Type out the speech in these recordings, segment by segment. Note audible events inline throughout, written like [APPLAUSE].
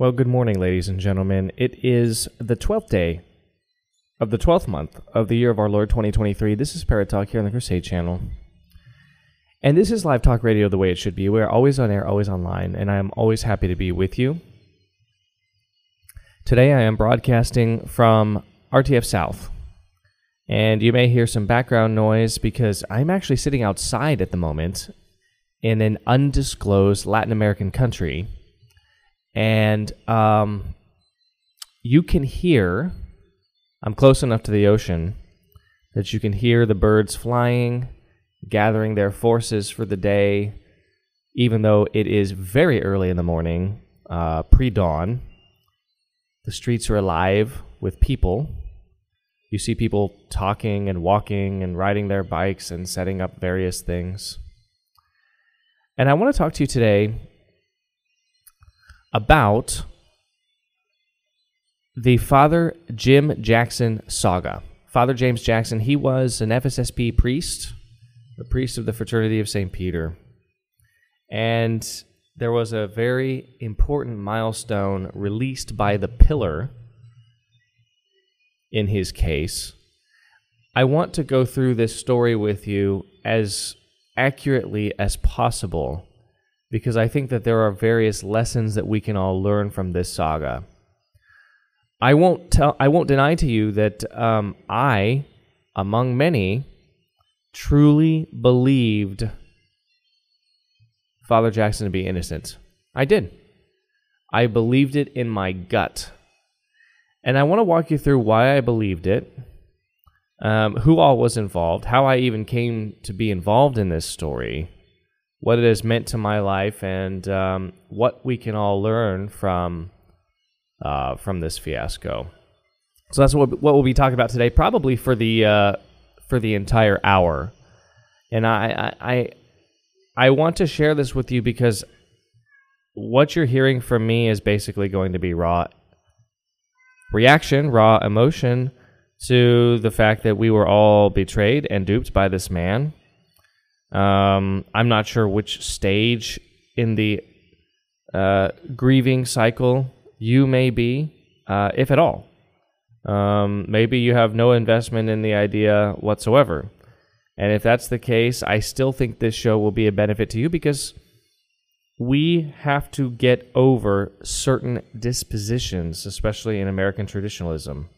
Well, good morning, ladies and gentlemen. It is the 12th day of the 12th month of the year of our Lord 2023. This is Parrot Talk here on the Crusade Channel. And this is live talk radio the way it should be. We're always on air, always online, and I am always happy to be with you. Today I am broadcasting from RTF South. And you may hear some background noise because I'm actually sitting outside at the moment in an undisclosed Latin American country. And um, you can hear, I'm close enough to the ocean that you can hear the birds flying, gathering their forces for the day, even though it is very early in the morning, uh, pre dawn. The streets are alive with people. You see people talking and walking and riding their bikes and setting up various things. And I want to talk to you today about the Father Jim Jackson saga. Father James Jackson, he was an FSSP priest, the priest of the Fraternity of St. Peter. And there was a very important milestone released by the pillar in his case. I want to go through this story with you as accurately as possible because I think that there are various lessons that we can all learn from this saga. I won't tell I won't deny to you that um, I, among many, truly believed Father Jackson to be innocent. I did. I believed it in my gut. And I want to walk you through why I believed it, um, who all was involved, how I even came to be involved in this story, what it has meant to my life, and um, what we can all learn from uh, from this fiasco. So that's what what we'll be talking about today, probably for the uh, for the entire hour. And I, I I I want to share this with you because what you're hearing from me is basically going to be raw reaction, raw emotion to the fact that we were all betrayed and duped by this man. Um, I'm not sure which stage in the uh, grieving cycle you may be, uh, if at all. Um, maybe you have no investment in the idea whatsoever. And if that's the case, I still think this show will be a benefit to you because we have to get over certain dispositions, especially in American traditionalism.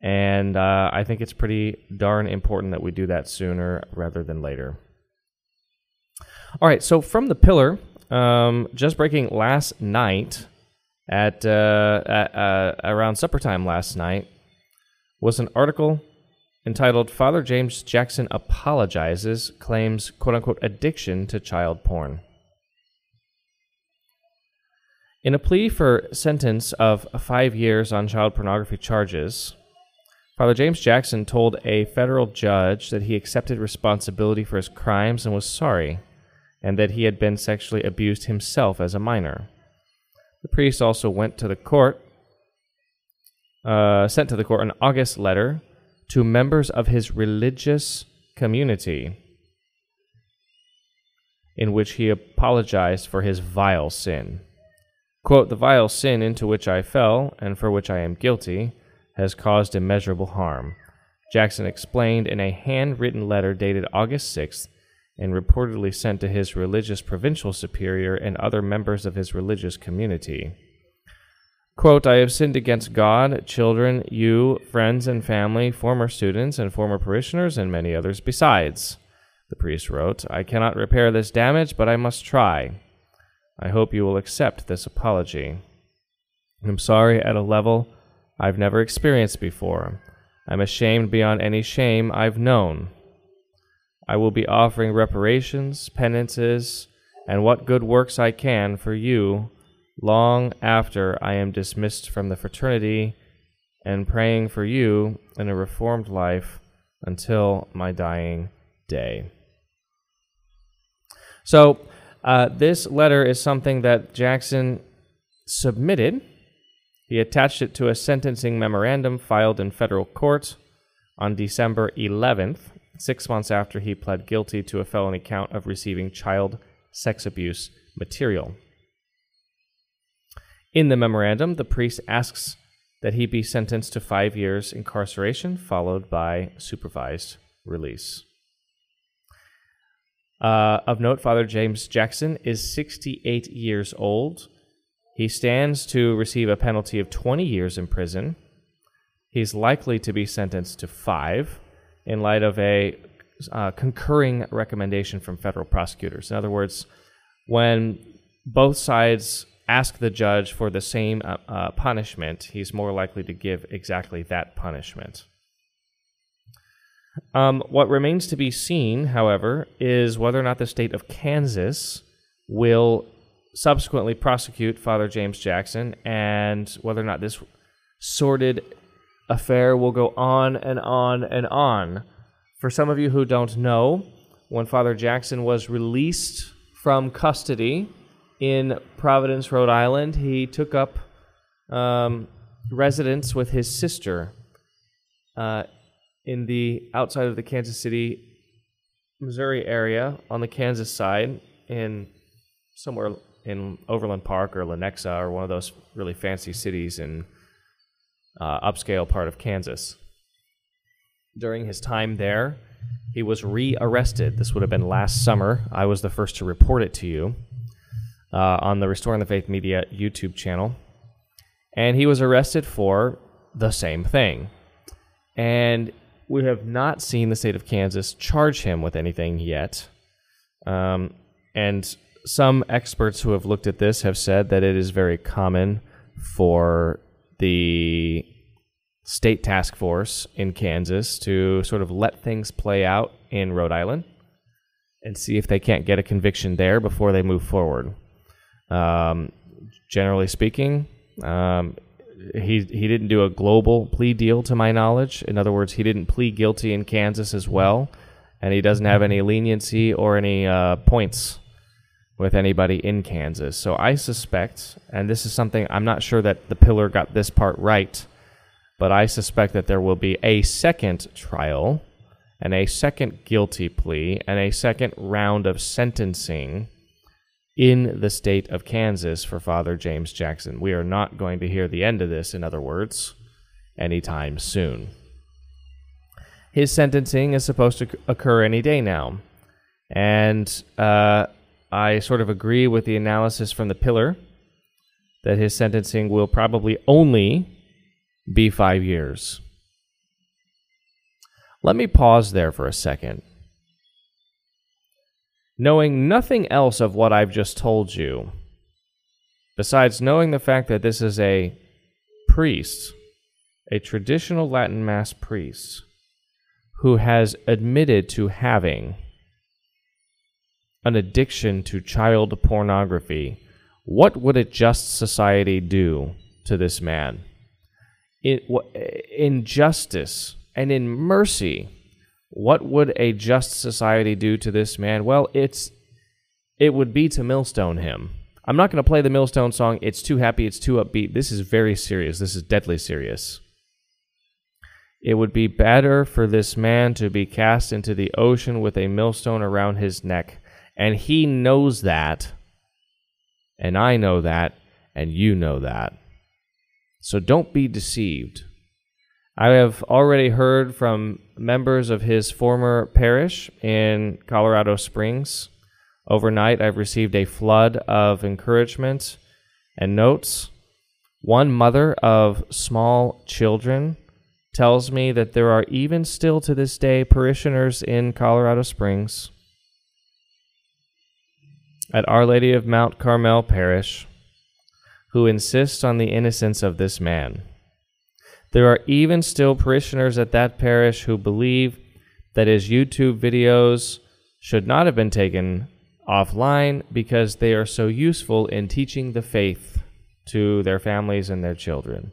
And uh, I think it's pretty darn important that we do that sooner rather than later. All right, so from the pillar, um, just breaking last night at, uh, at uh, around supper time last night was an article entitled Father James Jackson Apologizes, Claims quote unquote addiction to child porn. In a plea for sentence of five years on child pornography charges, Father James Jackson told a federal judge that he accepted responsibility for his crimes and was sorry, and that he had been sexually abused himself as a minor. The priest also went to the court, uh, sent to the court an August letter to members of his religious community in which he apologized for his vile sin. Quote, the vile sin into which I fell, and for which I am guilty, has caused immeasurable harm. Jackson explained in a handwritten letter dated August 6th and reportedly sent to his religious provincial superior and other members of his religious community. Quote, I have sinned against God, children, you, friends and family, former students and former parishioners, and many others besides. The priest wrote, I cannot repair this damage, but I must try. I hope you will accept this apology. I'm sorry at a level I've never experienced before. I'm ashamed beyond any shame I've known. I will be offering reparations, penances, and what good works I can for you long after I am dismissed from the fraternity and praying for you in a reformed life until my dying day. So, uh, this letter is something that Jackson submitted. He attached it to a sentencing memorandum filed in federal court on December 11th, six months after he pled guilty to a felony count of receiving child sex abuse material. In the memorandum, the priest asks that he be sentenced to five years incarceration, followed by supervised release. Uh, of note, Father James Jackson is 68 years old. He stands to receive a penalty of 20 years in prison. He's likely to be sentenced to five in light of a uh, concurring recommendation from federal prosecutors. In other words, when both sides ask the judge for the same uh, uh, punishment, he's more likely to give exactly that punishment. Um, what remains to be seen, however, is whether or not the state of Kansas will subsequently prosecute Father James Jackson and whether or not this sordid affair will go on and on and on. For some of you who don't know, when Father Jackson was released from custody in Providence, Rhode Island, he took up um, residence with his sister. Uh, in the outside of the Kansas City, Missouri area on the Kansas side, in somewhere in Overland Park or Lenexa or one of those really fancy cities in uh, upscale part of Kansas. During his time there, he was re-arrested. This would have been last summer. I was the first to report it to you uh, on the Restoring the Faith Media YouTube channel, and he was arrested for the same thing. And we have not seen the state of Kansas charge him with anything yet. Um, and some experts who have looked at this have said that it is very common for the state task force in Kansas to sort of let things play out in Rhode Island and see if they can't get a conviction there before they move forward. Um, generally speaking, um, he he didn't do a global plea deal to my knowledge. In other words, he didn't plead guilty in Kansas as well, and he doesn't have any leniency or any uh, points with anybody in Kansas. So I suspect, and this is something I'm not sure that the pillar got this part right, but I suspect that there will be a second trial and a second guilty plea and a second round of sentencing in the state of Kansas for Father James Jackson. We are not going to hear the end of this, in other words, anytime soon. His sentencing is supposed to occur any day now. And uh, I sort of agree with the analysis from the pillar that his sentencing will probably only be five years. Let me pause there for a second knowing nothing else of what I've just told you, besides knowing the fact that this is a priest, a traditional Latin Mass priest, who has admitted to having an addiction to child pornography, what would a just society do to this man? In, justice and in mercy, what would a just society do to this man? Well, it's it would be to millstone him. I'm not going to play the millstone song. It's too happy, it's too upbeat. This is very serious. This is deadly serious. It would be better for this man to be cast into the ocean with a millstone around his neck. And he knows that. And I know that. And you know that. So don't be deceived. I have already heard from members of his former parish in Colorado Springs. Overnight, I've received a flood of encouragement and notes. One mother of small children tells me that there are even still to this day parishioners in Colorado Springs at Our Lady of Mount Carmel Parish who insist on the innocence of this man. There are even still parishioners at that parish who believe that his YouTube videos should not have been taken offline because they are so useful in teaching the faith to their families and their children.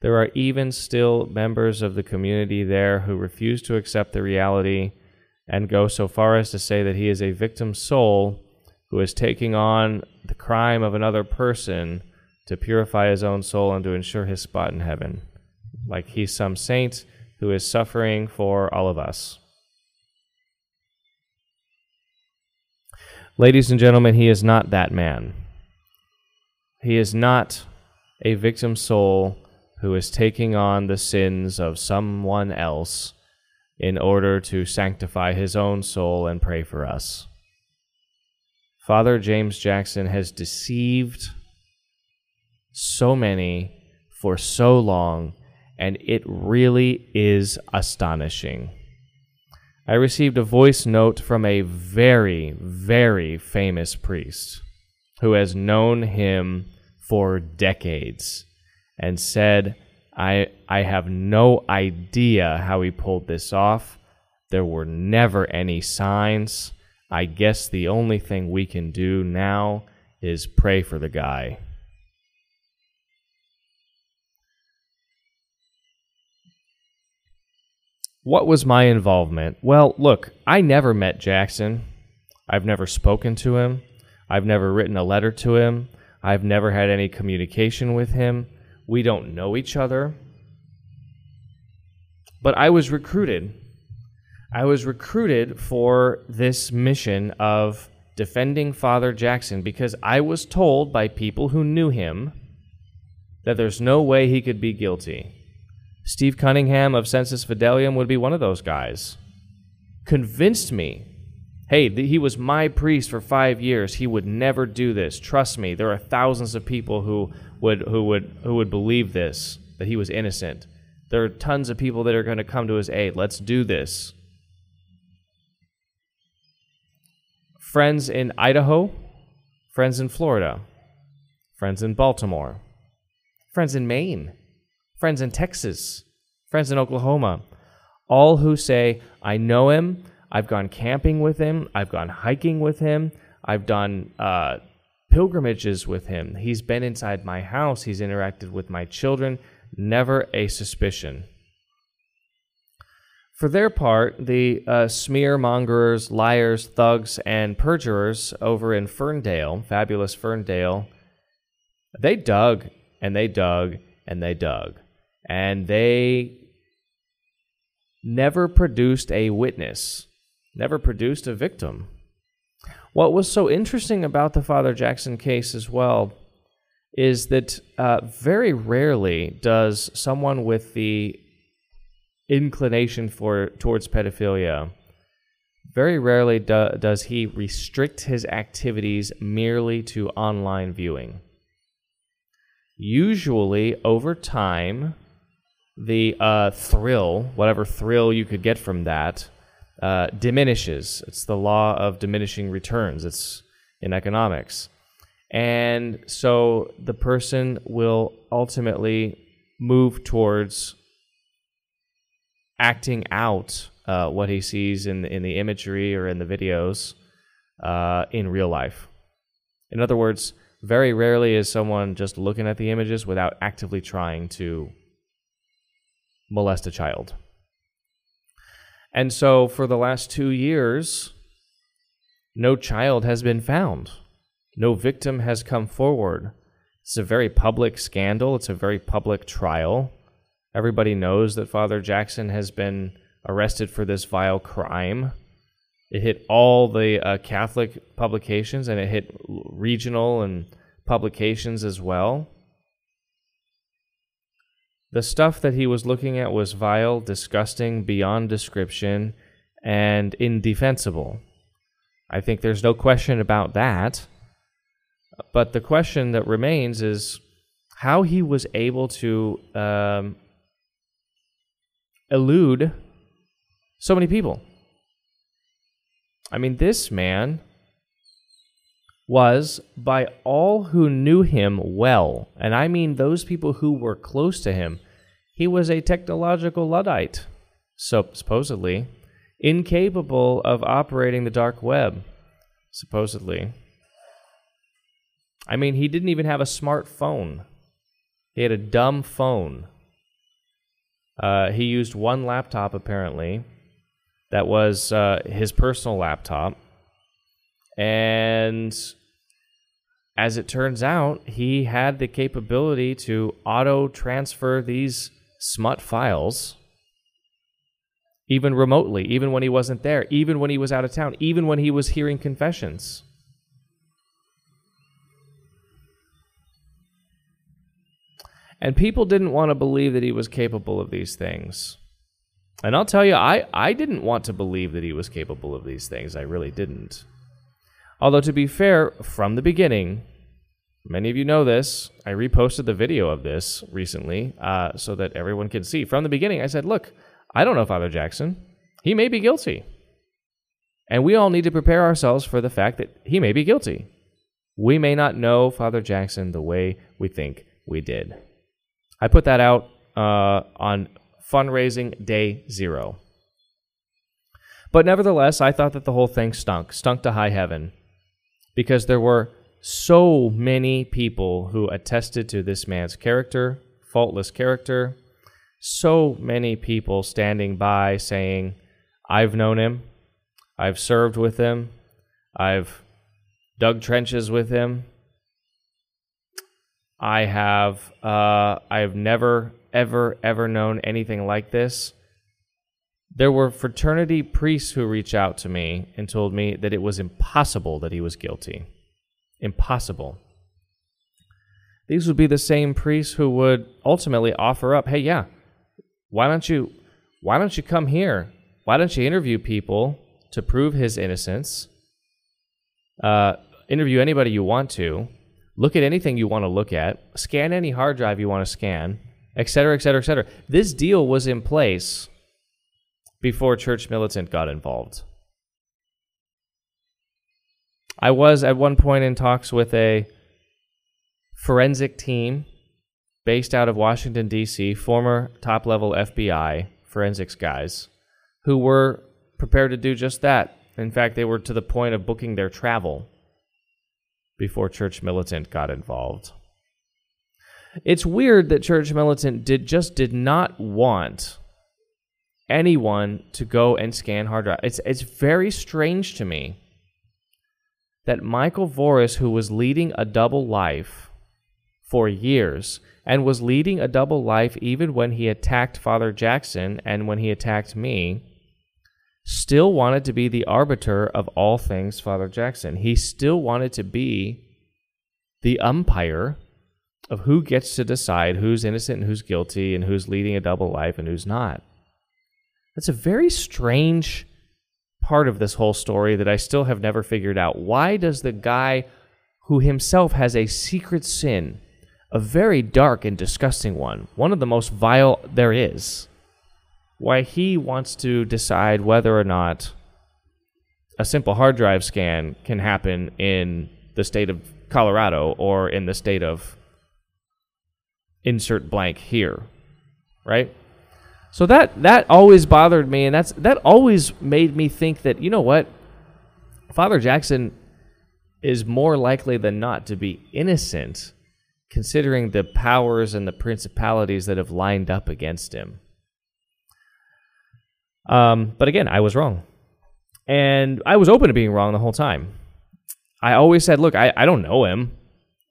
There are even still members of the community there who refuse to accept the reality and go so far as to say that he is a victim soul who is taking on the crime of another person to purify his own soul and to ensure his spot in heaven. Like he's some saint who is suffering for all of us. Ladies and gentlemen, he is not that man. He is not a victim soul who is taking on the sins of someone else in order to sanctify his own soul and pray for us. Father James Jackson has deceived so many for so long, and it really is astonishing. I received a voice note from a very, very famous priest who has known him for decades and said, I, I have no idea how he pulled this off. There were never any signs. I guess the only thing we can do now is pray for the guy. What was my involvement? Well, look, I never met Jackson. I've never spoken to him. I've never written a letter to him. I've never had any communication with him. We don't know each other. But I was recruited. I was recruited for this mission of defending Father Jackson because I was told by people who knew him that there's no way he could be guilty. Steve Cunningham of Sensus Fidelium would be one of those guys. Convinced me, hey, th- he was my priest for five years. He would never do this. Trust me. There are thousands of people who would who would who would believe this that he was innocent. There are tons of people that are going to come to his aid. Let's do this. Friends in Idaho, friends in Florida, friends in Baltimore, friends in Maine. Friends in Texas, friends in Oklahoma, all who say, I know him, I've gone camping with him, I've gone hiking with him, I've done uh, pilgrimages with him. He's been inside my house, he's interacted with my children, never a suspicion. For their part, the uh, smear mongers, liars, thugs, and perjurers over in Ferndale, fabulous Ferndale, they dug and they dug and they dug and they never produced a witness, never produced a victim. What was so interesting about the Father Jackson case as well is that uh, very rarely does someone with the inclination for towards pedophilia very rarely do, does he restrict his activities merely to online viewing. Usually, over time, the uh, thrill, whatever thrill you could get from that, uh, diminishes. It's the law of diminishing returns. It's in economics. And so the person will ultimately move towards acting out uh, what he sees in, in the imagery or in the videos uh, in real life. In other words, very rarely is someone just looking at the images without actively trying to molest a child. And so for the last two years, no child has been found. No victim has come forward. It's a very public scandal. It's a very public trial. Everybody knows that Father Jackson has been arrested for this vile crime. It hit all the uh, Catholic publications and it hit regional and publications as well. The stuff that he was looking at was vile, disgusting, beyond description, and indefensible. I think there's no question about that. But the question that remains is how he was able to um, elude so many people. I mean, this man was by all who knew him well, and I mean those people who were close to him, he was a technological Luddite, so supposedly, incapable of operating the dark web, supposedly. I mean, he didn't even have a smartphone. He had a dumb phone. Uh, he used one laptop, apparently. That was uh, his personal laptop. And as it turns out, he had the capability to auto transfer these smut files even remotely, even when he wasn't there, even when he was out of town, even when he was hearing confessions. And people didn't want to believe that he was capable of these things. And I'll tell you, I, I didn't want to believe that he was capable of these things. I really didn't. Although, to be fair, from the beginning, many of you know this. I reposted the video of this recently uh, so that everyone can see. From the beginning, I said, look, I don't know Father Jackson. He may be guilty. And we all need to prepare ourselves for the fact that he may be guilty. We may not know Father Jackson the way we think we did. I put that out uh, on fundraising day zero. But nevertheless, I thought that the whole thing stunk, stunk to high heaven, because there were so many people who attested to this man's character, faultless character, so many people standing by saying, I've known him, I've served with him, I've dug trenches with him. I have uh, I've never ever ever known anything like this. There were fraternity priests who reached out to me and told me that it was impossible that he was guilty. Impossible. These would be the same priests who would ultimately offer up, "Hey, yeah, why don't you why don't you come here? Why don't you interview people to prove his innocence? Uh, interview anybody you want to, look at anything you want to look at, scan any hard drive you want to scan, etc., etc., etc. This deal was in place before Church Militant got involved. I was at one point in talks with a forensic team based out of Washington, D.C., former top level FBI forensics guys who were prepared to do just that. In fact, they were to the point of booking their travel before Church Militant got involved. It's weird that Church Militant did just did not want anyone to go and scan hard drive. It's it's very strange to me that Michael Voris, who was leading a double life for years, and was leading a double life even when he attacked Father Jackson and when he attacked me, still wanted to be the arbiter of all things Father Jackson. He still wanted to be the umpire of who gets to decide who's innocent and who's guilty and who's leading a double life and who's not. That's a very strange part of this whole story that I still have never figured out. Why does the guy who himself has a secret sin, a very dark and disgusting one, one of the most vile there is, why he wants to decide whether or not a simple hard drive scan can happen in the state of Colorado or in the state of insert blank here, right? So that that always bothered me, and that's that always made me think that you know what, Father Jackson is more likely than not to be innocent, considering the powers and the principalities that have lined up against him. Um, but again, I was wrong. And I was open to being wrong the whole time. I always said, look, I, I don't know him.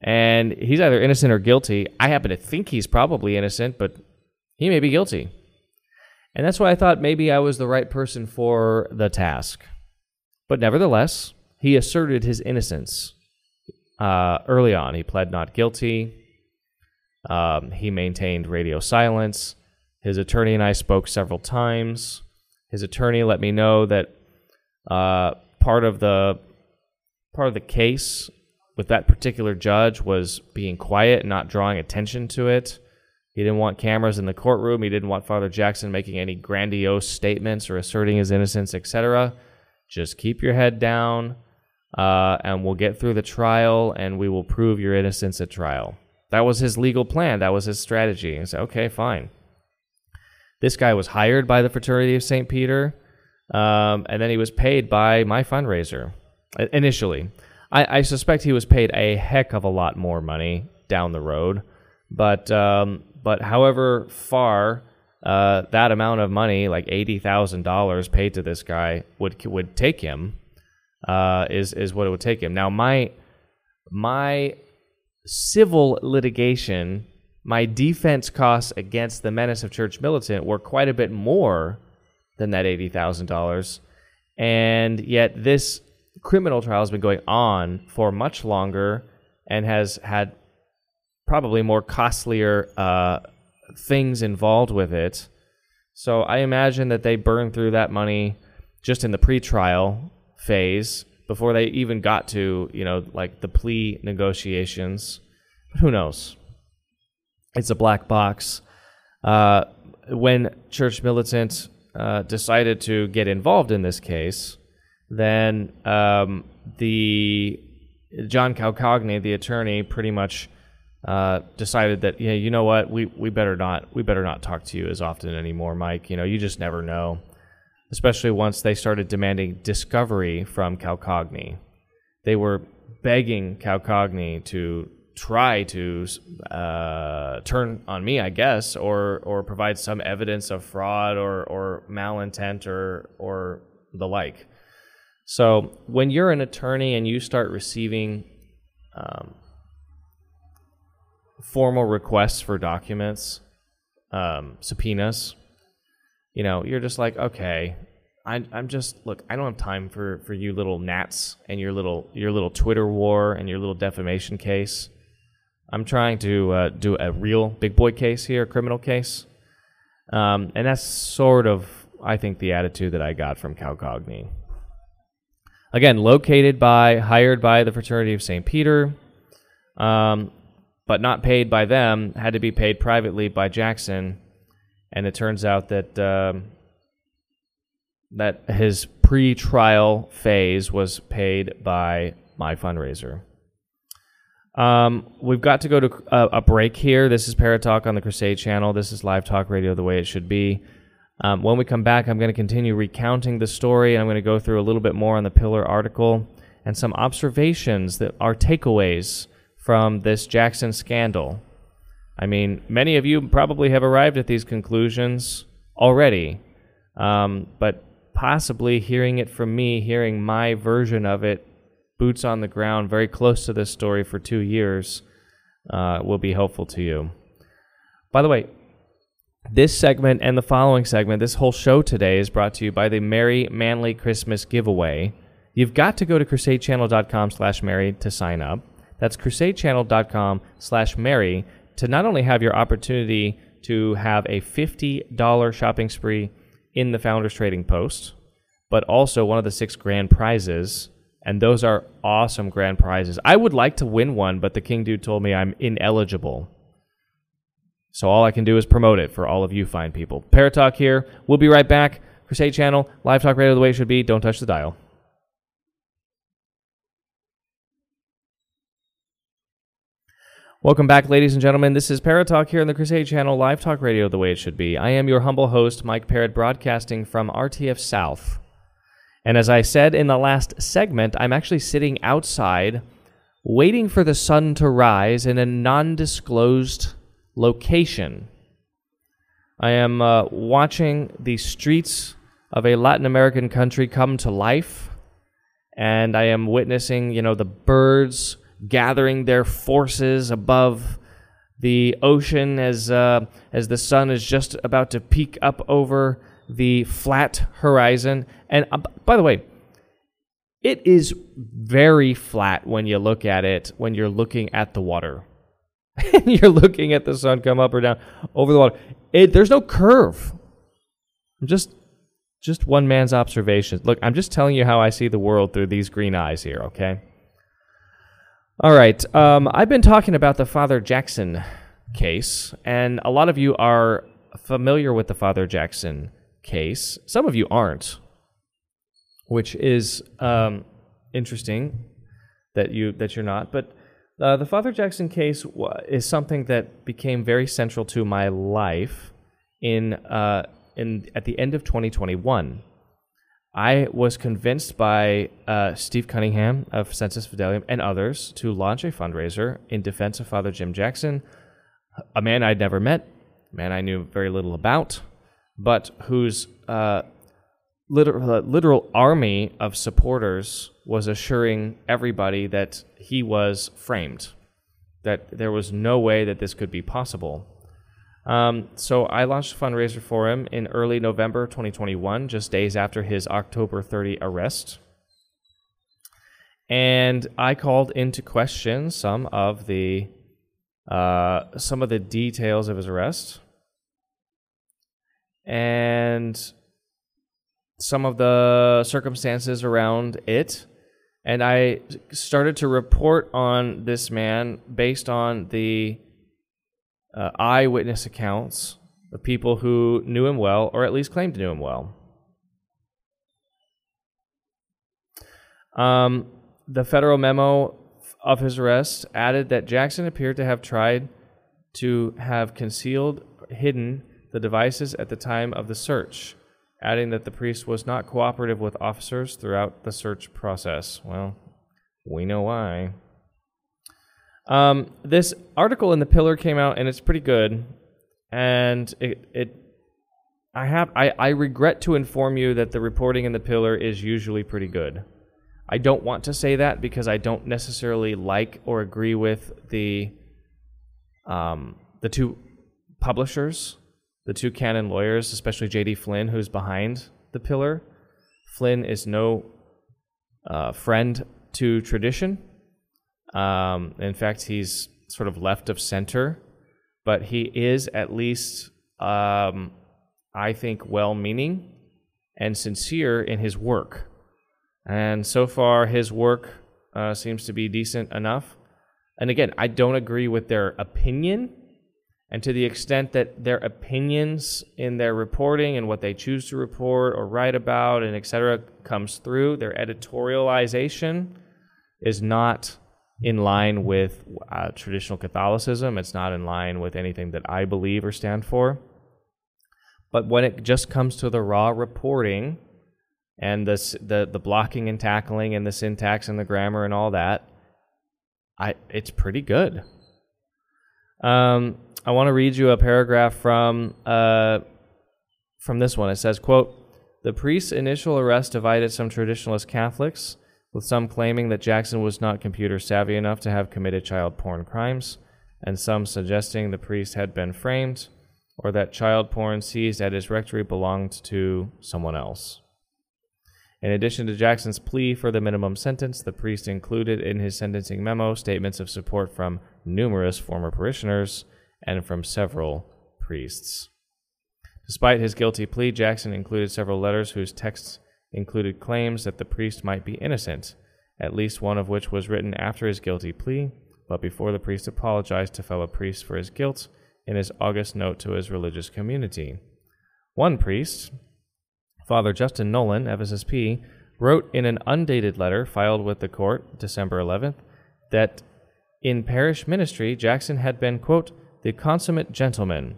And he's either innocent or guilty. I happen to think he's probably innocent, but he may be guilty. And that's why I thought maybe I was the right person for the task. But nevertheless, he asserted his innocence uh, early on. He pled not guilty. Um, he maintained radio silence. His attorney and I spoke several times. His attorney let me know that uh, part of the part of the case with that particular judge was being quiet and not drawing attention to it. He didn't want cameras in the courtroom. He didn't want Father Jackson making any grandiose statements or asserting his innocence, etc. Just keep your head down, uh, and we'll get through the trial, and we will prove your innocence at trial. That was his legal plan. That was his strategy. I said, okay, fine. This guy was hired by the Fraternity of St. Peter, um, and then he was paid by my fundraiser initially. I, I, suspect he was paid a heck of a lot more money down the road, but um, but however far uh, that amount of money, like eighty thousand dollars, paid to this guy would would take him, uh, is is what it would take him. Now my my civil litigation my defense costs against the menace of church militant were quite a bit more than that $80,000. And yet, this criminal trial has been going on for much longer and has had probably more costlier uh, things involved with it. So I imagine that they burned through that money just in the pre-trial phase before they even got to you know like the plea negotiations. But who knows? It's a black box. Uh, when Church Militant uh, decided to get involved in this case, then um, the John Calcagni, the attorney, pretty much uh, decided that yeah, you know what, we we better not we better not talk to you as often anymore, Mike. You know, you just never know. Especially once they started demanding discovery from Calcagni, they were begging Calcagni to try to uh, turn on me, I guess, or or provide some evidence of fraud or or malintent or or the like. So when you're an attorney and you start receiving um, formal requests for documents, um, subpoenas, you know, you're just like, okay, I, I'm just look. I don't have time for for you little gnats and your little your little Twitter war and your little defamation case. I'm trying to uh, do a real big boy case here, a criminal case, um, and that's sort of I think the attitude that I got from Calcagni. Again, located by, hired by the Fraternity of St. Peter, um, but not paid by them, had to be paid privately by Jackson. And it turns out that um, that his pre-trial phase was paid by my fundraiser. Um, we've got to go to a, a break here. This is Parrottalk on the Crusade channel. This is live talk radio the way it should be. Um, when we come back, I'm going to continue recounting the story. I'm going to go through a little bit more on the Pillar article and some observations that are takeaways from this Jackson scandal. I mean, many of you probably have arrived at these conclusions already, um, but possibly hearing it from me, hearing my version of it, boots on the ground, very close to this story for two years, uh, will be helpful to you. By the way, this segment and the following segment, this whole show today, is brought to you by the Merry Manly Christmas giveaway. You've got to go to crusadechannel.com slash Merry to sign up. That's crusadechannel.com slash Merry to not only have your opportunity to have a $50 shopping spree in the Founders Trading Post, but also one of the six grand prizes. And those are awesome grand prizes. I would like to win one, but the King Dude told me I'm ineligible. So all I can do is promote it for all of you fine people. Parrottalk here. We'll be right back. Crusade Channel, live talk radio the way it should be. Don't touch the dial. Welcome back, ladies and gentlemen. This is Parrottalk here on the Crusade Channel, live talk radio the way it should be. I am your humble host, Mike Parrott, broadcasting from RTF South. And as I said in the last segment, I'm actually sitting outside waiting for the sun to rise in a non disclosed location. I am uh, watching the streets of a Latin American country come to life, and I am witnessing, you know, the birds gathering their forces above the ocean as uh, as the sun is just about to peek up over the flat horizon. And uh, by the way, it is very flat when you look at it when you're looking at the water. [LAUGHS] you're looking at the sun come up or down over the water. It, there's no curve. I'm just just one man's observations. Look, I'm just telling you how I see the world through these green eyes here, okay? All right. Um, I've been talking about the Father Jackson case, and a lot of you are familiar with the Father Jackson case. Some of you aren't, which is um, interesting that you that you're not. But uh, the Father Jackson case is something that became very central to my life in uh, in at the end of 2021. I was convinced by uh, Steve Cunningham of Sensus Fidelium and others to launch a fundraiser in defense of Father Jim Jackson, a man I'd never met, a man I knew very little about, but whose uh, literal, uh, literal army of supporters was assuring everybody that he was framed, that there was no way that this could be possible. Um, so I launched a fundraiser for him in early November 2021, just days after his October 30 arrest. And I called into question some of the uh, some of the details of his arrest and some of the circumstances around it. And I started to report on this man based on the uh, eyewitness accounts of people who knew him well, or at least claimed to know him well. Um, the federal memo of his arrest added that Jackson appeared to have tried to have concealed, hidden the devices at the time of the search, adding that the priest was not cooperative with officers throughout the search process. Well, we know why. Um, this article in the Pillar came out, and it's pretty good. And it, it I have, I, I regret to inform you that the reporting in the Pillar is usually pretty good. I don't want to say that because I don't necessarily like or agree with the um, the two publishers, the two canon lawyers, especially J.D. Flynn, who's behind the Pillar. Flynn is no uh, friend to tradition. Um, in fact, he's sort of left of center, but he is at least, um, I think, well meaning and sincere in his work. And so far, his work uh, seems to be decent enough. And again, I don't agree with their opinion. And to the extent that their opinions in their reporting and what they choose to report or write about and etc. comes through, their editorialization is not in line with uh, traditional Catholicism. It's not in line with anything that I believe or stand for. But when it just comes to the raw reporting, and the, the the blocking and tackling and the syntax and the grammar and all that, I it's pretty good. Um, I want to read you a paragraph from uh, from this one. It says, "quote The priest's initial arrest divided some traditionalist Catholics, with some claiming that Jackson was not computer savvy enough to have committed child porn crimes, and some suggesting the priest had been framed." Or that child porn seized at his rectory belonged to someone else. In addition to Jackson's plea for the minimum sentence, the priest included in his sentencing memo statements of support from numerous former parishioners and from several priests. Despite his guilty plea, Jackson included several letters whose texts included claims that the priest might be innocent, at least one of which was written after his guilty plea, but before the priest apologized to fellow priests for his guilt in his August note to his religious community. One priest, Father Justin Nolan, FSSP, wrote in an undated letter filed with the court December 11th that in parish ministry, Jackson had been, quote, the consummate gentleman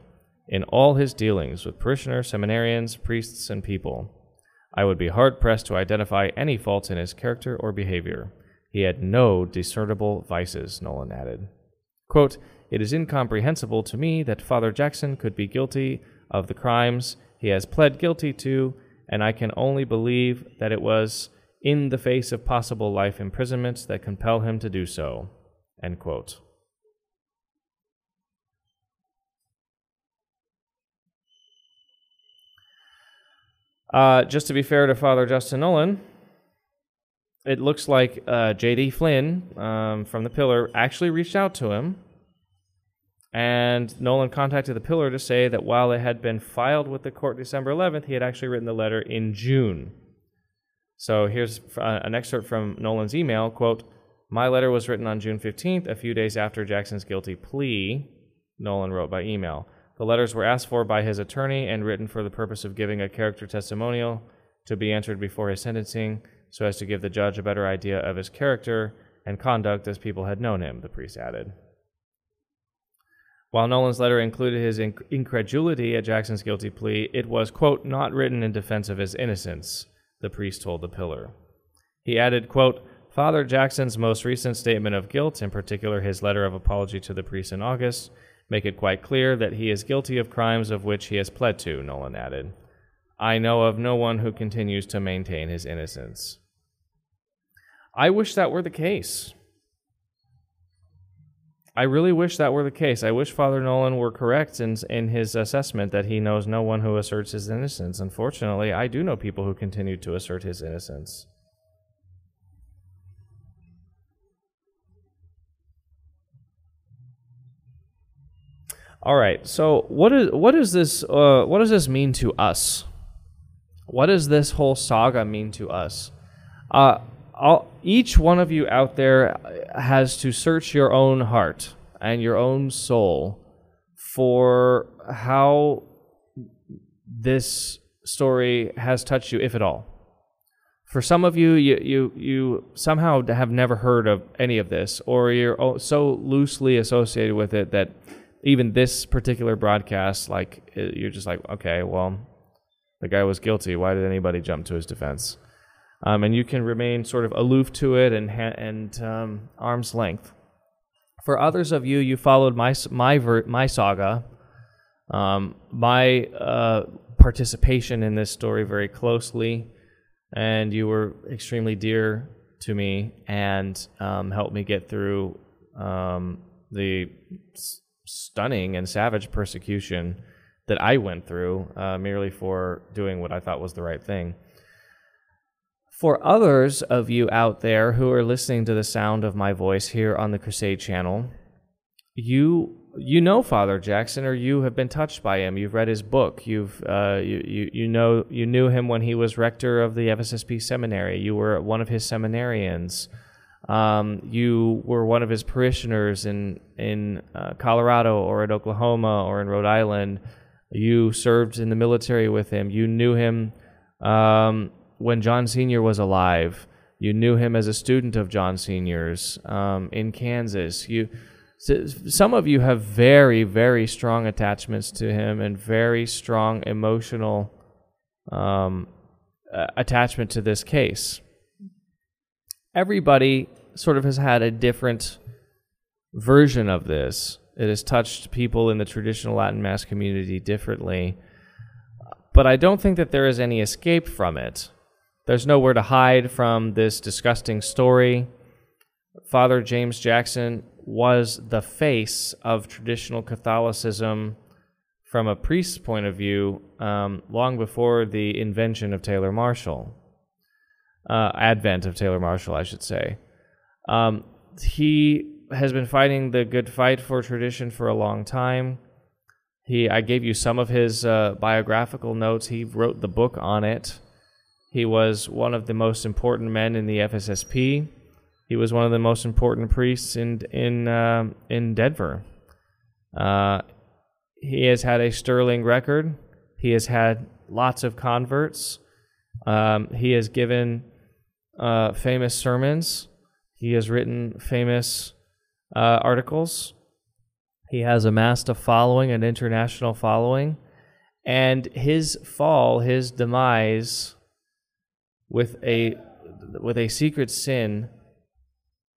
in all his dealings with parishioners, seminarians, priests, and people. I would be hard pressed to identify any faults in his character or behavior. He had no discernible vices, Nolan added. Quote, it is incomprehensible to me that Father Jackson could be guilty of the crimes he has pled guilty to and I can only believe that it was in the face of possible life imprisonments that compel him to do so. Uh, just to be fair to Father Justin Nolan, it looks like uh, J.D. Flynn um, from the Pillar actually reached out to him and Nolan contacted the Pillar to say that while it had been filed with the court December 11th, he had actually written the letter in June. So here's uh, an excerpt from Nolan's email quote, My letter was written on June 15th, a few days after Jackson's guilty plea, Nolan wrote by email. The letters were asked for by his attorney and written for the purpose of giving a character testimonial to be entered before his sentencing so as to give the judge a better idea of his character and conduct as people had known him, the priest added. While Nolan's letter included his inc- incredulity at Jackson's guilty plea, it was, quote, not written in defense of his innocence, the priest told the pillar. He added, quote, Father Jackson's most recent statement of guilt, in particular his letter of apology to the priest in August, make it quite clear that he is guilty of crimes of which he has pled to, Nolan added. I know of no one who continues to maintain his innocence. I wish that were the case. I really wish that were the case. I wish Father Nolan were correct in, in his assessment that he knows no one who asserts his innocence. Unfortunately, I do know people who continue to assert his innocence. All right. So what is what is this? Uh, what does this mean to us? What does this whole saga mean to us? Uh, Each one of you out there has to search your own heart and your own soul for how this story has touched you, if at all. For some of you, you, you, you somehow have never heard of any of this, or you're so loosely associated with it that even this particular broadcast, like, you're just like, okay, well, the guy was guilty. Why did anybody jump to his defense? Um, and you can remain sort of aloof to it and, ha- and um, arm's length. For others of you, you followed my, my, ver- my saga, um, my uh, participation in this story very closely, and you were extremely dear to me and um, helped me get through um, the s- stunning and savage persecution that I went through uh, merely for doing what I thought was the right thing. For others of you out there who are listening to the sound of my voice here on the Crusade channel, you you know Father Jackson, or you have been touched by him. You've read his book. You've uh, you, you you know you knew him when he was rector of the FSSP seminary. You were one of his seminarians. Um, you were one of his parishioners in in uh, Colorado or in Oklahoma or in Rhode Island. You served in the military with him. You knew him um, when John Senior was alive. You knew him as a student of John Senior's um, in Kansas. You some of you have very, very strong attachments to him and very strong emotional um, attachment to this case. Everybody sort of has had a different version of this. It has touched people in the traditional Latin Mass community differently. But I don't think that there is any escape from it. There's nowhere to hide from this disgusting story. Father James Jackson was the face of traditional Catholicism from a priest's point of view um, long before the invention of Taylor Marshall, uh, advent of Taylor Marshall, I should say. Um, he has been fighting the good fight for tradition for a long time. He, I gave you some of his uh, biographical notes. He wrote the book on it. He was one of the most important men in the FSSP. He was one of the most important priests in in uh, in Denver. Uh, he has had a sterling record. He has had lots of converts. Um, he has given uh, famous sermons. He has written famous uh, articles. He has amassed a following, an international following, and his fall, his demise, with a with a secret sin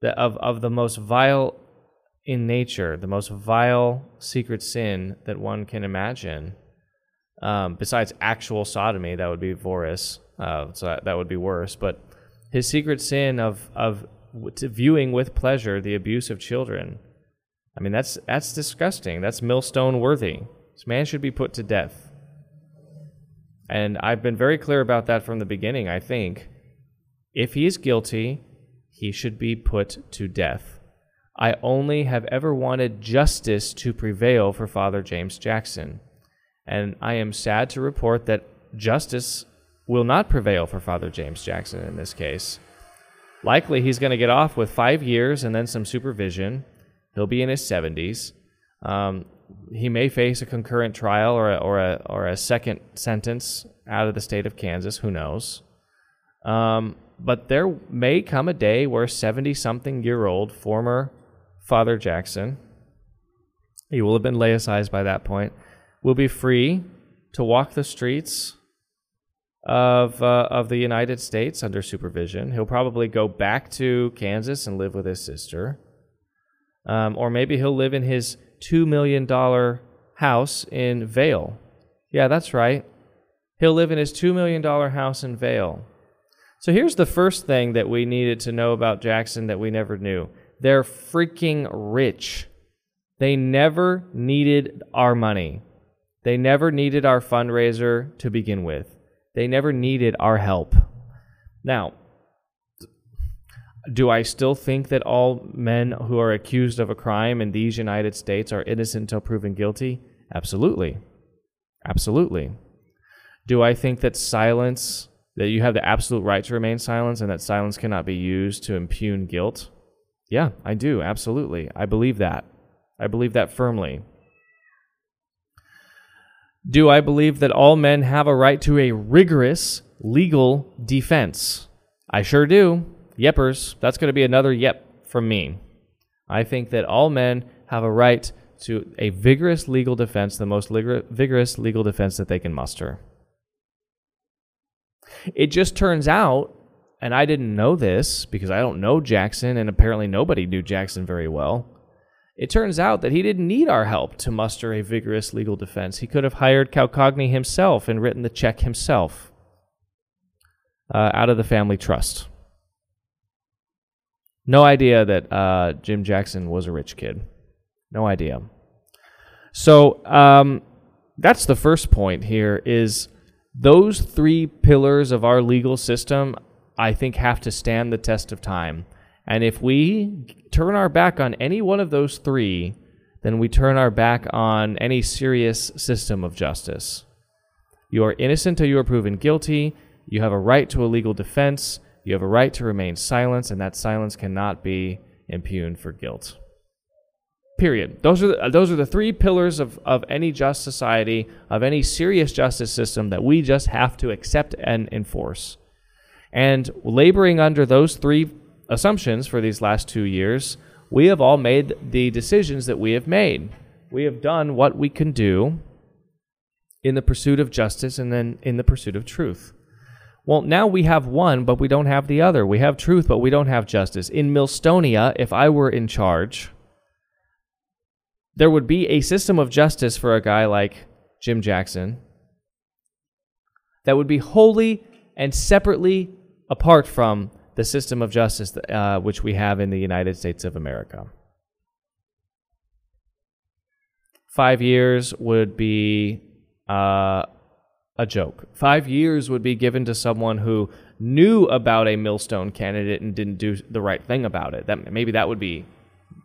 the, of, of the most vile in nature, the most vile secret sin that one can imagine. Um, besides actual sodomy, that would be Voris, uh, so that, that would be worse. But his secret sin of of viewing with pleasure the abuse of children. I mean, that's that's disgusting. That's millstone worthy. This man should be put to death. And I've been very clear about that from the beginning. I think if he is guilty, he should be put to death. I only have ever wanted justice to prevail for Father James Jackson. And I am sad to report that justice will not prevail for Father James Jackson in this case. Likely he's going to get off with five years and then some supervision. He'll be in his 70s. Um, he may face a concurrent trial or a, or, a, or a second sentence out of the state of Kansas. Who knows? Um, but there may come a day where 70 something year old former Father Jackson, he will have been laicized by that point, will be free to walk the streets of, uh, of the United States under supervision. He'll probably go back to Kansas and live with his sister. Um, or maybe he'll live in his $2 million house in Vail. Yeah, that's right. He'll live in his $2 million house in Vail. So here's the first thing that we needed to know about Jackson that we never knew. They're freaking rich. They never needed our money. They never needed our fundraiser to begin with. They never needed our help. Now, Do I still think that all men who are accused of a crime in these United States are innocent until proven guilty? Absolutely. Absolutely. Do I think that silence, that you have the absolute right to remain silent and that silence cannot be used to impugn guilt? Yeah, I do. Absolutely. I believe that. I believe that firmly. Do I believe that all men have a right to a rigorous legal defense? I sure do. Yepers. That's going to be another yep from me. I think that all men have a right to a vigorous legal defense, the most vigorous legal defense that they can muster. It just turns out, and I didn't know this because I don't know Jackson, and apparently nobody knew Jackson very well. It turns out that he didn't need our help to muster a vigorous legal defense. He could have hired Calcagni himself and written the check himself uh, out of the family trust. No idea that uh, Jim Jackson was a rich kid. No idea. So um, that's the first point here is those three pillars of our legal system, I think, have to stand the test of time. And if we turn our back on any one of those three, then we turn our back on any serious system of justice. You are innocent until you are proven guilty. You have a right to a legal defense. You have a right to remain silent, and that silence cannot be impugned for guilt. Period. Those are the, uh, those are the three pillars of, of any just society, of any serious justice system that we just have to accept and enforce. And laboring under those three assumptions for these last two years, we have all made the decisions that we have made. We have done what we can do in the pursuit of justice and then in the pursuit of truth. Well, now we have one, but we don't have the other. We have truth, but we don't have justice. In Millstonia, if I were in charge, there would be a system of justice for a guy like Jim Jackson that would be wholly and separately apart from the system of justice uh, which we have in the United States of America. Five years would be uh, a joke. Five years would be given to someone who knew about a millstone candidate and didn't do the right thing about it. That maybe that would be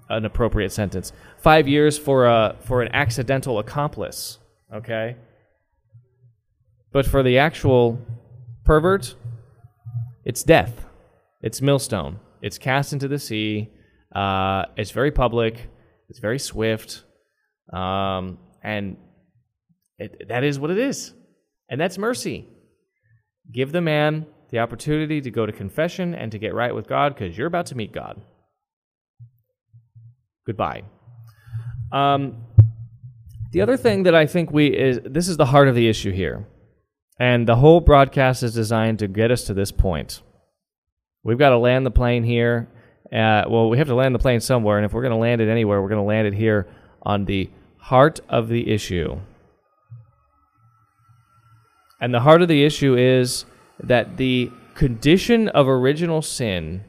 an appropriate sentence. Five years for a for an accidental accomplice. Okay. But for the actual pervert, it's death. It's millstone. It's cast into the sea. Uh, it's very public. It's very swift, um, and it, that is what it is. And that's mercy. Give the man the opportunity to go to confession and to get right with God because you're about to meet God. Goodbye. Um, the other thing that I think we is this is the heart of the issue here. And the whole broadcast is designed to get us to this point. We've got to land the plane here. Uh, well, we have to land the plane somewhere, and if we're going to land it anywhere, we're going to land it here on the heart of the issue. And the heart of the issue is that the condition of original sin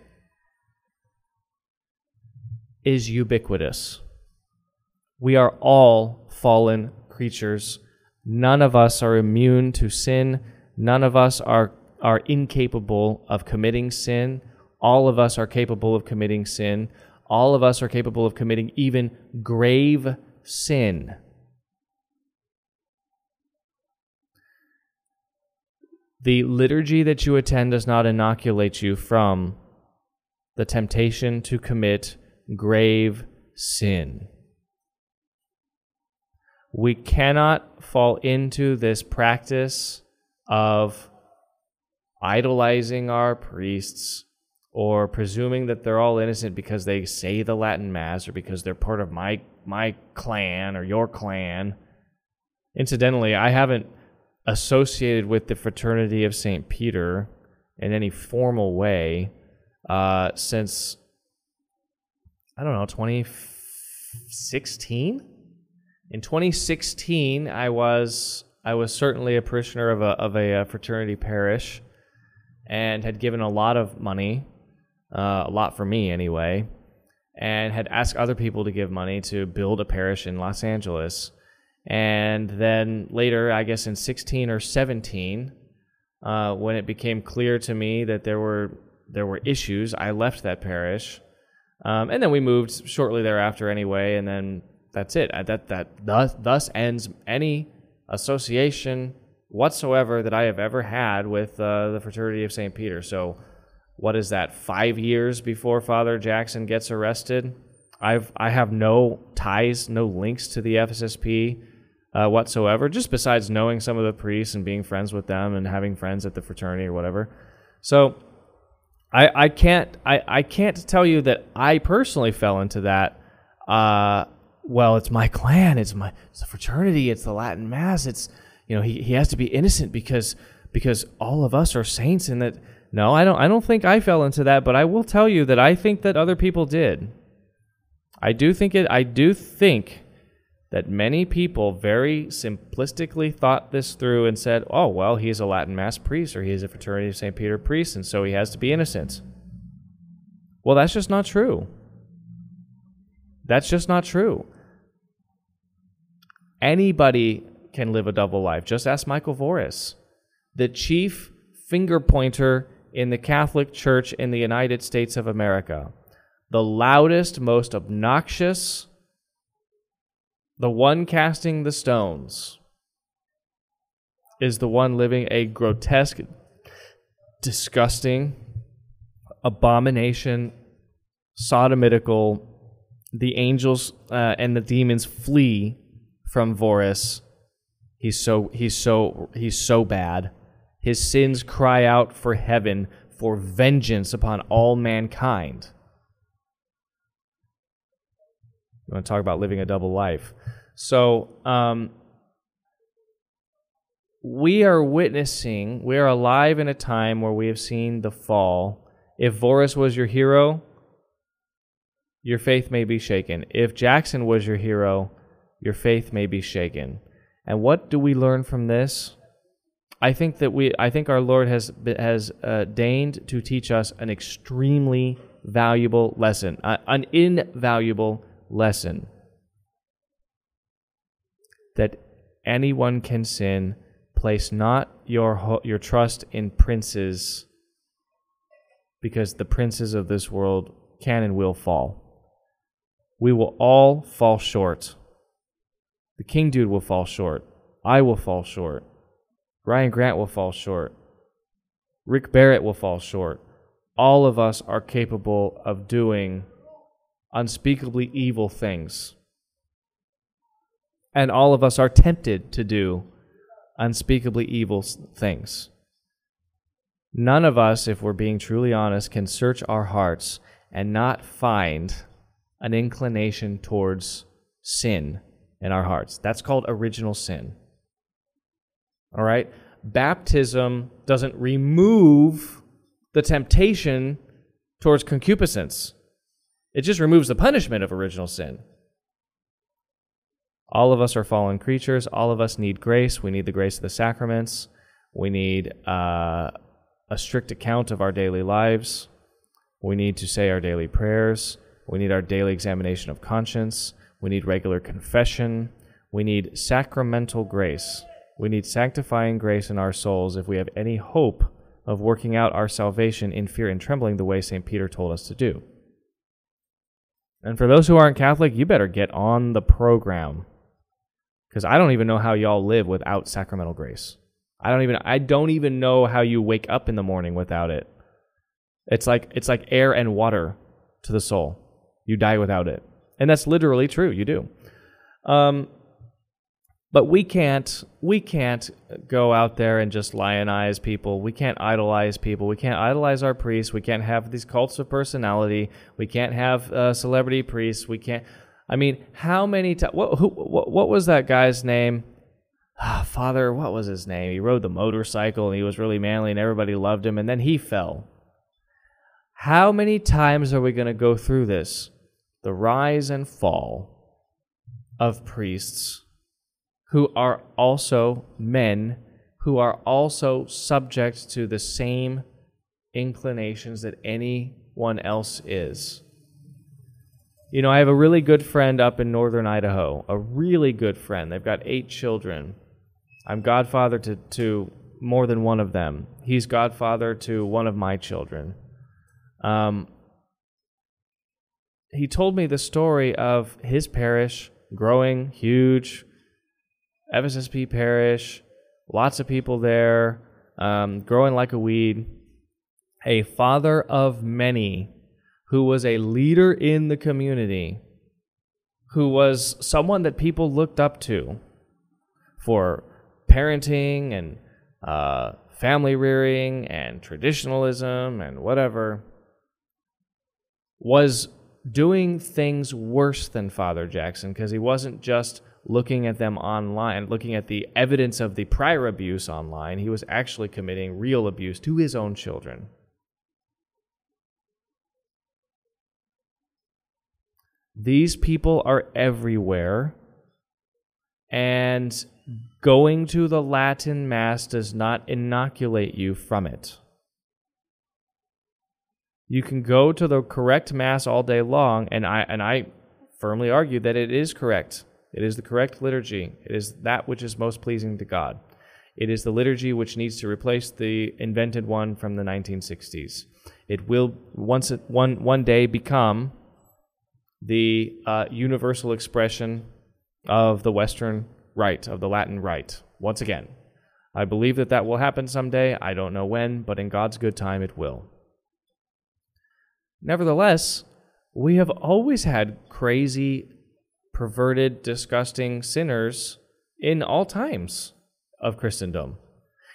is ubiquitous. We are all fallen creatures. None of us are immune to sin. None of us are, are incapable of committing sin. All of us are capable of committing sin. All of us are capable of committing even grave sin. The liturgy that you attend does not inoculate you from the temptation to commit grave sin. We cannot fall into this practice of idolizing our priests or presuming that they're all innocent because they say the Latin Mass or because they're part of my my clan or your clan. Incidentally, I haven't associated with the fraternity of St. Peter in any formal way uh, since, I don't know, 2016? In 2016, I was I was certainly a parishioner of a of a uh, fraternity parish, and had given a lot of money, uh, a lot for me anyway, and had asked other people to give money to build a parish in Los Angeles. And then later, I guess in 16 or 17, uh, when it became clear to me that there were there were issues, I left that parish, um, and then we moved shortly thereafter anyway, and then that's it. That that thus, thus ends any association whatsoever that I have ever had with uh, the fraternity of St. Peter. So, what is that? Five years before Father Jackson gets arrested, I've I have no ties, no links to the FSSP uh, whatsoever. Just besides knowing some of the priests and being friends with them and having friends at the fraternity or whatever. So, I I can't I I can't tell you that I personally fell into that. Uh, well, it's my clan, it's my it's the fraternity, it's the Latin Mass, it's you know, he, he has to be innocent because because all of us are saints and that no, I don't I don't think I fell into that, but I will tell you that I think that other people did. I do think it I do think that many people very simplistically thought this through and said, "Oh, well, he's a Latin Mass priest or he's a fraternity of St. Peter priest and so he has to be innocent." Well, that's just not true. That's just not true. Anybody can live a double life. Just ask Michael Voris, the chief finger pointer in the Catholic Church in the United States of America. The loudest, most obnoxious, the one casting the stones, is the one living a grotesque, disgusting, abomination, sodomitical. The angels uh, and the demons flee from Voris He's so he's so he's so bad. His sins cry out for heaven for vengeance upon all mankind. You want to talk about living a double life? So, um, we are witnessing, we are alive in a time where we have seen the fall. If Voris was your hero, your faith may be shaken. If Jackson was your hero, your faith may be shaken. And what do we learn from this? I think that we I think our Lord has has uh, deigned to teach us an extremely valuable lesson, uh, an invaluable lesson that anyone can sin. Place not your ho- your trust in princes because the princes of this world can and will fall. We will all fall short the King Dude will fall short. I will fall short. Ryan Grant will fall short. Rick Barrett will fall short. All of us are capable of doing unspeakably evil things. And all of us are tempted to do unspeakably evil things. None of us, if we're being truly honest, can search our hearts and not find an inclination towards sin in our hearts. That's called original sin. All right? Baptism doesn't remove the temptation towards concupiscence, it just removes the punishment of original sin. All of us are fallen creatures. All of us need grace. We need the grace of the sacraments. We need uh, a strict account of our daily lives. We need to say our daily prayers. We need our daily examination of conscience. We need regular confession. We need sacramental grace. We need sanctifying grace in our souls if we have any hope of working out our salvation in fear and trembling the way St. Peter told us to do. And for those who aren't Catholic, you better get on the program. Because I don't even know how y'all live without sacramental grace. I don't even I don't even know how you wake up in the morning without it. It's like it's like air and water to the soul. You die without it. And that's literally true. You do. Um, but we can't we can't go out there and just lionize people. We can't idolize people. We can't idolize our priests. We can't have these cults of personality. We can't have uh, celebrity priests. We can't. I mean, how many times? What, who, what, what was that guy's name? Ah, Father, what was his name? He rode the motorcycle and he was really manly and everybody loved him, and then he fell. How many times are we going to go through this? the rise and fall of priests who are also men who are also subject to the same inclinations that anyone else is. You know, I have a really good friend up in northern Idaho, a really good friend. They've got eight children. I'm godfather to, to more than one of them. He's godfather to one of my children. Um, he told me the story of his parish growing huge, FSSP parish, lots of people there, um, growing like a weed. A father of many who was a leader in the community, who was someone that people looked up to for parenting and uh, family rearing and traditionalism and whatever, was doing things worse than Father Jackson because he wasn't just looking at them online, looking at the evidence of the prior abuse online. He was actually committing real abuse to his own children. These people are everywhere, and going to the Latin Mass does not inoculate you from it. You can go to the correct Mass all day long, and I, and I firmly argue that it is correct. It is the correct liturgy. It is that which is most pleasing to God. It is the liturgy which needs to replace the invented one from the 1960s. It will once it, one one day become the uh, universal expression of the Western Rite, of the Latin Rite. Once again, I believe that that will happen someday. I don't know when, but in God's good time, it will. Nevertheless, we have always had crazy, perverted, disgusting sinners in all times of Christendom.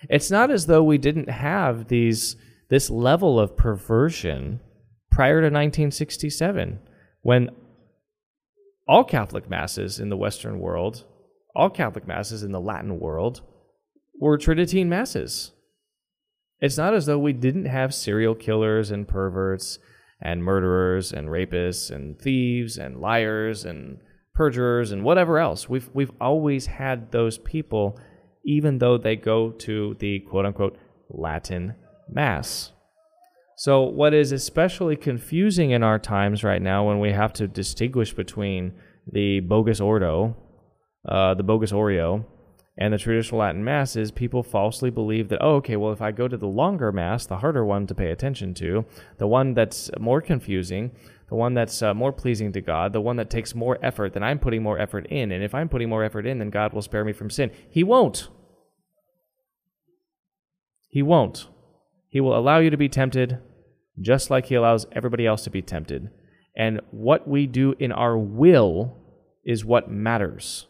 It's not as though we didn't have these this level of perversion prior to 1967 when all Catholic masses in the Western world, all Catholic masses in the Latin world, were Tridentine masses. It's not as though we didn't have serial killers and perverts and murderers and rapists and thieves and liars and perjurers and whatever else. We've we've always had those people, even though they go to the quote unquote Latin Mass. So, what is especially confusing in our times right now when we have to distinguish between the bogus Ordo, uh, the bogus Oreo, and the traditional Latin Mass is people falsely believe that, oh, okay, well, if I go to the longer Mass, the harder one to pay attention to, the one that's more confusing, the one that's uh, more pleasing to God, the one that takes more effort, than I'm putting more effort in. And if I'm putting more effort in, then God will spare me from sin. He won't. He won't. He will allow you to be tempted just like He allows everybody else to be tempted. And what we do in our will is what matters.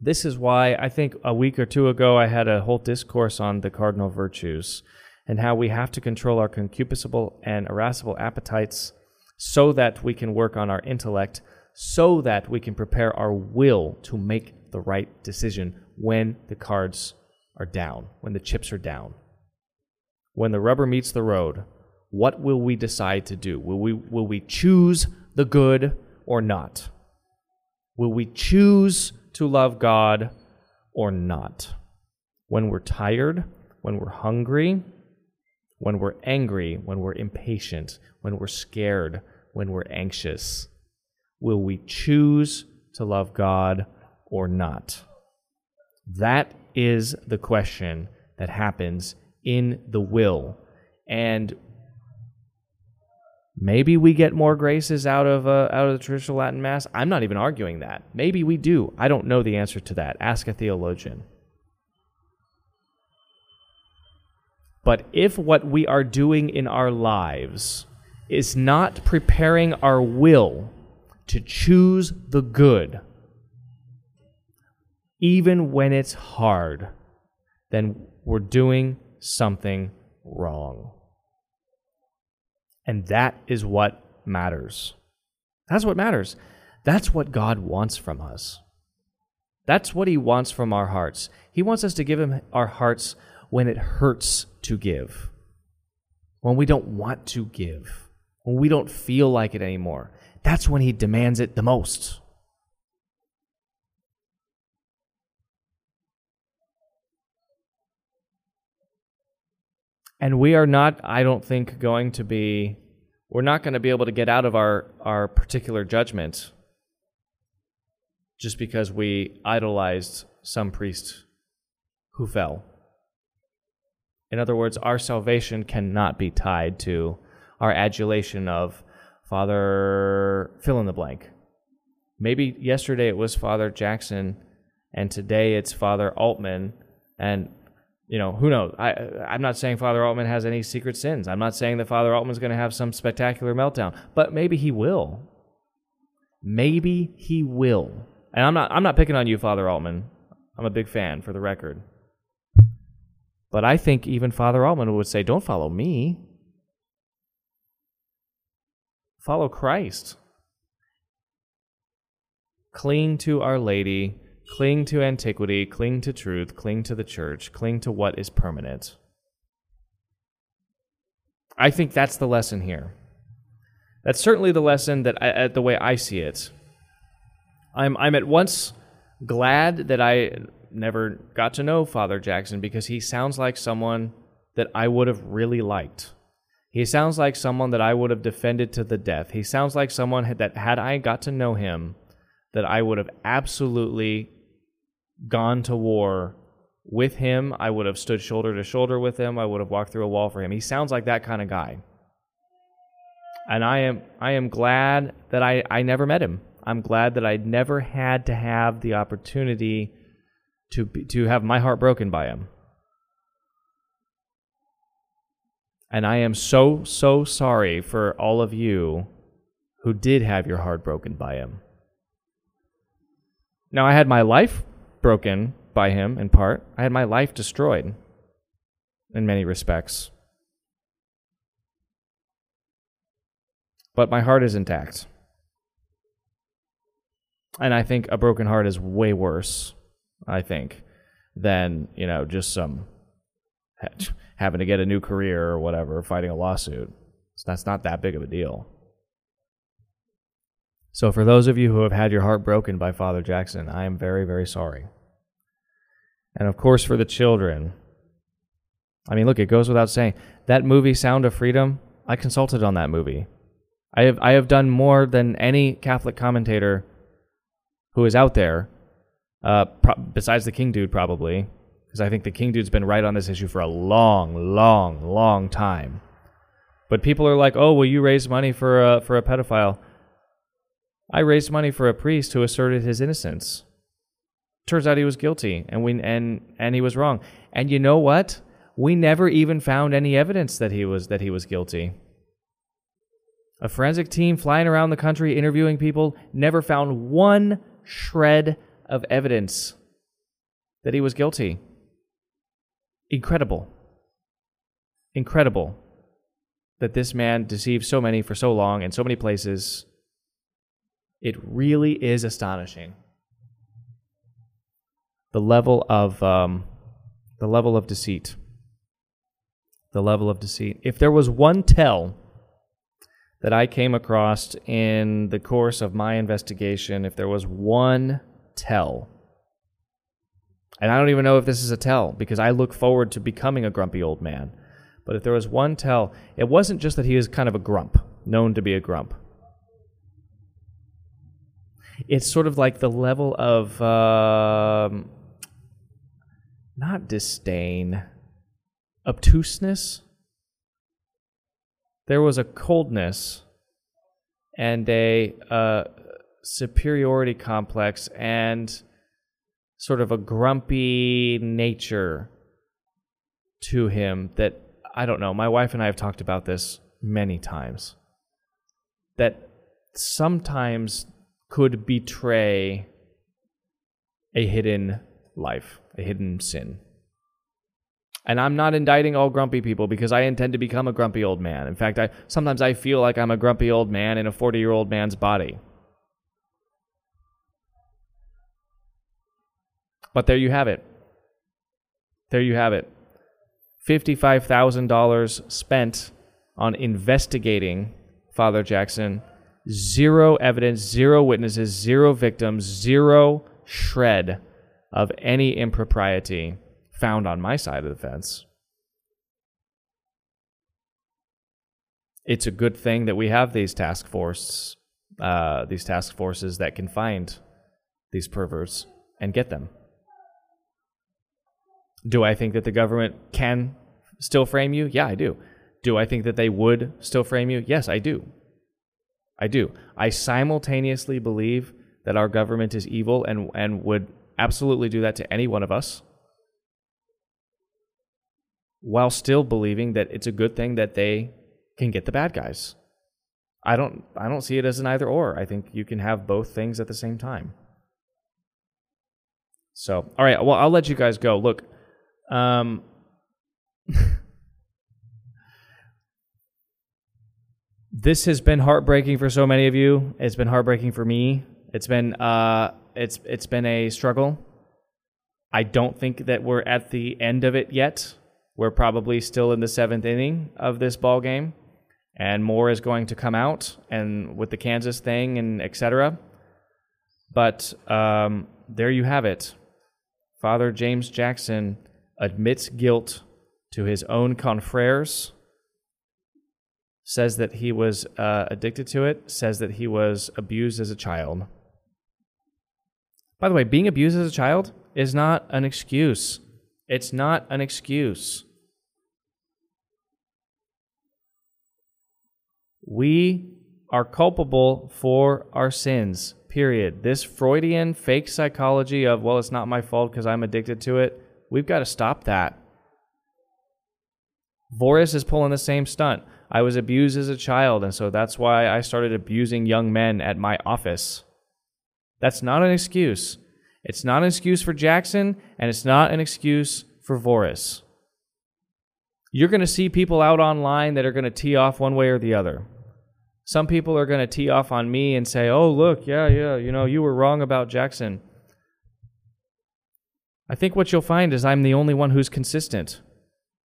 This is why I think a week or two ago I had a whole discourse on the cardinal virtues and how we have to control our concupiscible and irascible appetites so that we can work on our intellect, so that we can prepare our will to make the right decision when the cards are down, when the chips are down when the rubber meets the road, what will we decide to do? Will we, will we choose the good or not? Will we choose to love God or not? When we're tired, when we're hungry, when we're angry, when we're impatient, when we're scared, when we're anxious, will we choose to love God or not? That is the question that happens in the will. And maybe we get more graces out of uh, out of the traditional Latin Mass. I'm not even arguing that. Maybe we do. I don't know the answer to that. Ask a theologian. But if what we are doing in our lives is not preparing our will to choose the good, even when it's hard, then we're doing something wrong. And that is what matters. That's what matters. That's what God wants from us. That's what He wants from our hearts. He wants us to give Him our hearts when it hurts to give, when we don't want to give, when we don't feel like it anymore. That's when He demands it the most. And we are not, I don't think, going to be, we're not going to be able to get out of our, our particular judgment just because we idolized some priest who fell. In other words, our salvation cannot be tied to our adulation of Father fill in the blank. Maybe yesterday it was Father Jackson, and today it's Father Altman, and you know who knows. I I'm not saying Father Altman has any secret sins. I'm not saying that Father Altman's going to have some spectacular meltdown, but maybe he will. Maybe he will. And I'm not I'm not picking on you, Father Altman. I'm a big fan, for the record. But I think even Father Altman would say, "Don't follow me. Follow Christ. Cling to Our Lady, cling to antiquity, cling to truth, cling to the church, cling to what is permanent. I think that's the lesson here. That's certainly the lesson that I, uh, the way I see it. I'm I'm at once glad that I never got to know Father Jackson because he sounds like someone that I would have really liked. He sounds like someone that I would have defended to the death. He sounds like someone that had I got to know him, that I would have absolutely gone to war with him. I would have stood shoulder to shoulder with him. I would have walked through a wall for him. He sounds like that kind of guy. And I am I am glad that I, I never met him. I'm glad that I never had to have the opportunity to to have my heart broken by him. And I am so, so sorry for all of you who did have your heart broken by him. Now, I had my life broken by him in part, I had my life destroyed in many respects. But my heart is intact. And I think a broken heart is way worse, I think, than, you know, just some having to get a new career or whatever, fighting a lawsuit. So that's not that big of a deal. So, for those of you who have had your heart broken by Father Jackson, I am very, very sorry. And of course, for the children, I mean, look, it goes without saying that movie, Sound of Freedom, I consulted on that movie. I have, I have done more than any Catholic commentator who is out there, uh, pro- besides the King Dude, probably, because I think the King Dude's been right on this issue for a long, long, long time. But people are like, "Oh, will you raise money for a for a pedophile?" I raised money for a priest who asserted his innocence. Turns out he was guilty, and we and and he was wrong. And you know what? We never even found any evidence that he was that he was guilty. A forensic team flying around the country interviewing people never found one shred of evidence that he was guilty incredible. Incredible that this man deceived so many for so long in so many places. It really is astonishing. The level of um, the level of deceit. The level of deceit. If there was one tell that I came across in the course of my investigation, if there was one tell and I don't even know if this is a tell because I look forward to becoming a grumpy old man. But if there was one tell, it wasn't just that he is kind of a grump, known to be a grump. It's sort of like the level of um, not disdain, obtuseness. There was a coldness and a uh, superiority complex and sort of a grumpy nature to him that I don't know. My wife and I have talked about this many times. That sometimes could betray a hidden life, a hidden sin. And I'm not indicting all grumpy people because I intend to become a grumpy old man. In fact, I sometimes I feel like I'm a grumpy old man in a 40-year-old man's body. But there you have it. There you have it. $55,000 spent on investigating Father Jackson. Zero evidence, zero witnesses, zero victims, zero shred of any impropriety found on my side of the fence. It's a good thing that we have these task force, uh, these task forces that can find these perverts and get them. Do I think that the government can still frame you? Yeah, I do. Do I think that they would still frame you? Yes, I do. I do. I simultaneously believe that our government is evil and, and would absolutely do that to any one of us, while still believing that it's a good thing that they can get the bad guys. I don't I don't see it as an either or. I think you can have both things at the same time. So, all right, well, I'll let you guys go. Look, um, [LAUGHS] this has been heartbreaking for so many of you. It's been heartbreaking for me. It's been uh, it's it's been a struggle. I don't think that we're at the end of it yet. We're probably still in the seventh inning of this ball game, and more is going to come out, and with the Kansas thing and etc. But um, there you have it. Father James Jackson admits guilt to his own confreres says that he was uh, addicted to it, says that he was abused as a child. By the way, being abused as a child is not an excuse. It's not an excuse. We are culpable for our sins, period. This Freudian fake psychology of, well, it's not my fault because I'm addicted to it, we've got to stop that. Voris is pulling the same stunt. I was abused as a child, and so that's why I started abusing young men at my office. That's not an excuse. It's not an excuse for Jackson, and it's not an excuse for Voris. You're going to see people out online that are going to tee off one way or the other. Some people are going to tee off on me and say, oh, look, yeah, yeah, you know, you were wrong about Jackson. I think what you'll find is I'm the only one who's consistent.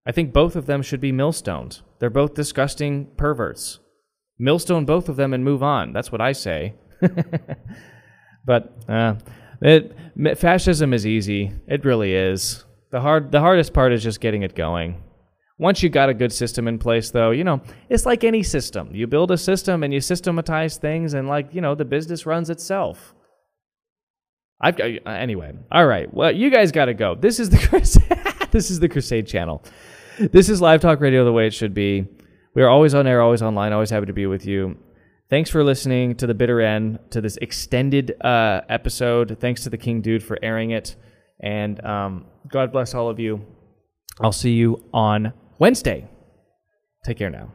I think both of them should be millstones. They're both disgusting perverts. Millstone both of them and move on. That's what I say. [LAUGHS] but uh, it, fascism is easy. It really is. The hard, the hardest part is just getting it going. Once you got a good system in place, though, you know, it's like any system. You build a system and you systematize things, and like you know, the business runs itself. I've got, anyway. All right. Well, you guys got to go. This is the [LAUGHS] this is the Crusade channel this is Live Talk Radio the way it should be. We are always on air, always online, always happy to be with you. Thanks for listening to the bitter end, to this extended uh, episode. Thanks to the King Dude for airing it. And um, God bless all of you. I'll see you on Wednesday. Take care now.